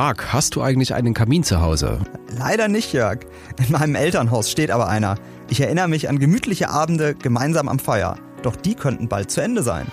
Marc, hast du eigentlich einen Kamin zu Hause? Leider nicht, Jörg. In meinem Elternhaus steht aber einer. Ich erinnere mich an gemütliche Abende gemeinsam am Feuer. Doch die könnten bald zu Ende sein.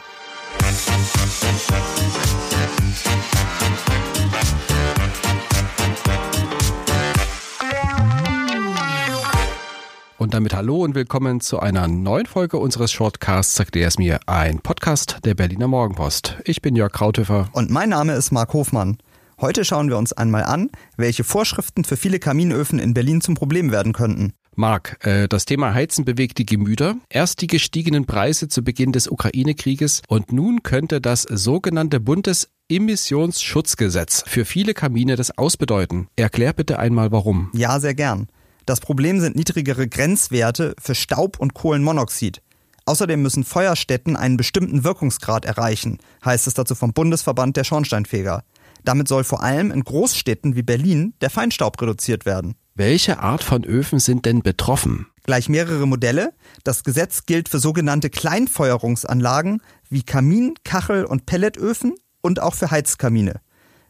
Und damit hallo und willkommen zu einer neuen Folge unseres Shortcasts Sagt er es mir, ein Podcast der Berliner Morgenpost. Ich bin Jörg Krauthöfer. Und mein Name ist Marc Hofmann. Heute schauen wir uns einmal an, welche Vorschriften für viele Kaminöfen in Berlin zum Problem werden könnten. Marc, äh, das Thema Heizen bewegt die Gemüter. Erst die gestiegenen Preise zu Beginn des Ukraine-Krieges und nun könnte das sogenannte Bundesemissionsschutzgesetz für viele Kamine das ausbedeuten. Erklär bitte einmal warum. Ja, sehr gern. Das Problem sind niedrigere Grenzwerte für Staub und Kohlenmonoxid. Außerdem müssen Feuerstätten einen bestimmten Wirkungsgrad erreichen, heißt es dazu vom Bundesverband der Schornsteinfeger. Damit soll vor allem in Großstädten wie Berlin der Feinstaub reduziert werden. Welche Art von Öfen sind denn betroffen? Gleich mehrere Modelle. Das Gesetz gilt für sogenannte Kleinfeuerungsanlagen wie Kamin-, Kachel- und Pelletöfen und auch für Heizkamine.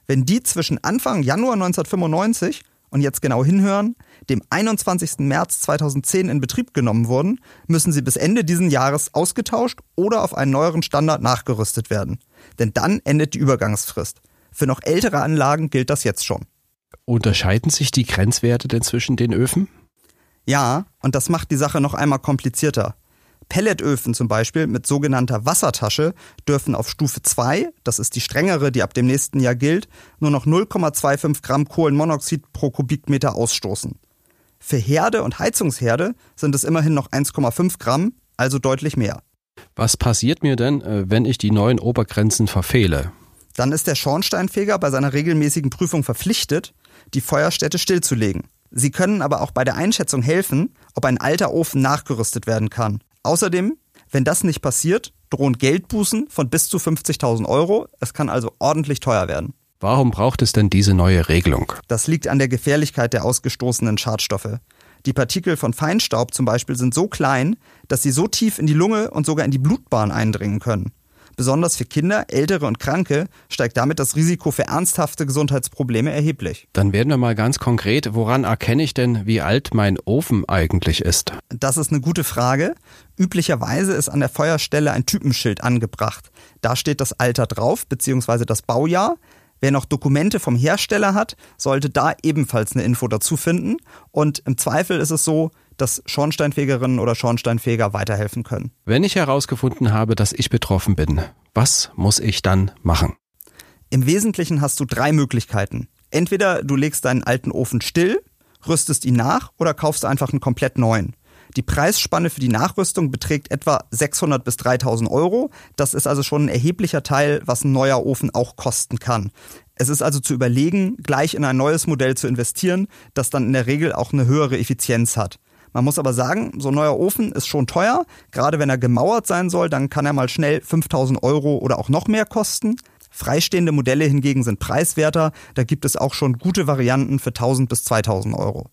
Wenn die zwischen Anfang Januar 1995 und jetzt genau hinhören, dem 21. März 2010 in Betrieb genommen wurden, müssen sie bis Ende diesen Jahres ausgetauscht oder auf einen neueren Standard nachgerüstet werden. Denn dann endet die Übergangsfrist. Für noch ältere Anlagen gilt das jetzt schon. Unterscheiden sich die Grenzwerte denn zwischen den Öfen? Ja, und das macht die Sache noch einmal komplizierter. Pelletöfen zum Beispiel mit sogenannter Wassertasche dürfen auf Stufe 2, das ist die strengere, die ab dem nächsten Jahr gilt, nur noch 0,25 Gramm Kohlenmonoxid pro Kubikmeter ausstoßen. Für Herde und Heizungsherde sind es immerhin noch 1,5 Gramm, also deutlich mehr. Was passiert mir denn, äh, wenn ich die neuen Obergrenzen verfehle? Dann ist der Schornsteinfeger bei seiner regelmäßigen Prüfung verpflichtet, die Feuerstätte stillzulegen. Sie können aber auch bei der Einschätzung helfen, ob ein alter Ofen nachgerüstet werden kann. Außerdem, wenn das nicht passiert, drohen Geldbußen von bis zu 50.000 Euro. Es kann also ordentlich teuer werden. Warum braucht es denn diese neue Regelung? Das liegt an der Gefährlichkeit der ausgestoßenen Schadstoffe. Die Partikel von Feinstaub zum Beispiel sind so klein, dass sie so tief in die Lunge und sogar in die Blutbahn eindringen können. Besonders für Kinder, Ältere und Kranke steigt damit das Risiko für ernsthafte Gesundheitsprobleme erheblich. Dann werden wir mal ganz konkret, woran erkenne ich denn, wie alt mein Ofen eigentlich ist? Das ist eine gute Frage. Üblicherweise ist an der Feuerstelle ein Typenschild angebracht. Da steht das Alter drauf, beziehungsweise das Baujahr. Wer noch Dokumente vom Hersteller hat, sollte da ebenfalls eine Info dazu finden. Und im Zweifel ist es so, dass Schornsteinfegerinnen oder Schornsteinfeger weiterhelfen können. Wenn ich herausgefunden habe, dass ich betroffen bin, was muss ich dann machen? Im Wesentlichen hast du drei Möglichkeiten. Entweder du legst deinen alten Ofen still, rüstest ihn nach oder kaufst einfach einen komplett neuen. Die Preisspanne für die Nachrüstung beträgt etwa 600 bis 3000 Euro. Das ist also schon ein erheblicher Teil, was ein neuer Ofen auch kosten kann. Es ist also zu überlegen, gleich in ein neues Modell zu investieren, das dann in der Regel auch eine höhere Effizienz hat. Man muss aber sagen, so ein neuer Ofen ist schon teuer. Gerade wenn er gemauert sein soll, dann kann er mal schnell 5000 Euro oder auch noch mehr kosten. Freistehende Modelle hingegen sind preiswerter. Da gibt es auch schon gute Varianten für 1000 bis 2000 Euro.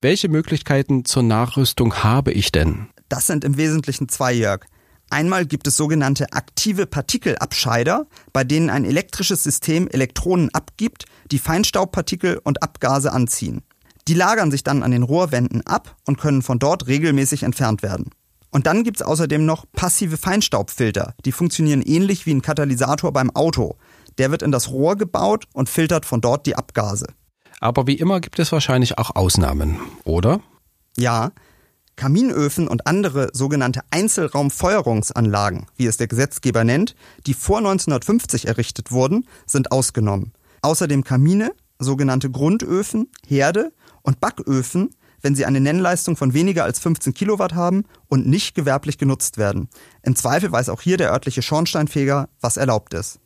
Welche Möglichkeiten zur Nachrüstung habe ich denn? Das sind im Wesentlichen zwei, Jörg. Einmal gibt es sogenannte aktive Partikelabscheider, bei denen ein elektrisches System Elektronen abgibt, die Feinstaubpartikel und Abgase anziehen. Die lagern sich dann an den Rohrwänden ab und können von dort regelmäßig entfernt werden. Und dann gibt es außerdem noch passive Feinstaubfilter. Die funktionieren ähnlich wie ein Katalysator beim Auto. Der wird in das Rohr gebaut und filtert von dort die Abgase. Aber wie immer gibt es wahrscheinlich auch Ausnahmen, oder? Ja, Kaminöfen und andere sogenannte Einzelraumfeuerungsanlagen, wie es der Gesetzgeber nennt, die vor 1950 errichtet wurden, sind ausgenommen. Außerdem Kamine, sogenannte Grundöfen, Herde und Backöfen, wenn sie eine Nennleistung von weniger als 15 Kilowatt haben und nicht gewerblich genutzt werden. Im Zweifel weiß auch hier der örtliche Schornsteinfeger, was erlaubt ist.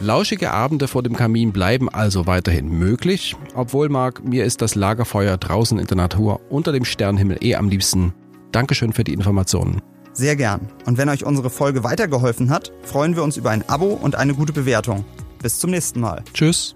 Lauschige Abende vor dem Kamin bleiben also weiterhin möglich, obwohl Marc, mir ist das Lagerfeuer draußen in der Natur unter dem Sternenhimmel eh am liebsten. Dankeschön für die Informationen. Sehr gern. Und wenn euch unsere Folge weitergeholfen hat, freuen wir uns über ein Abo und eine gute Bewertung. Bis zum nächsten Mal. Tschüss.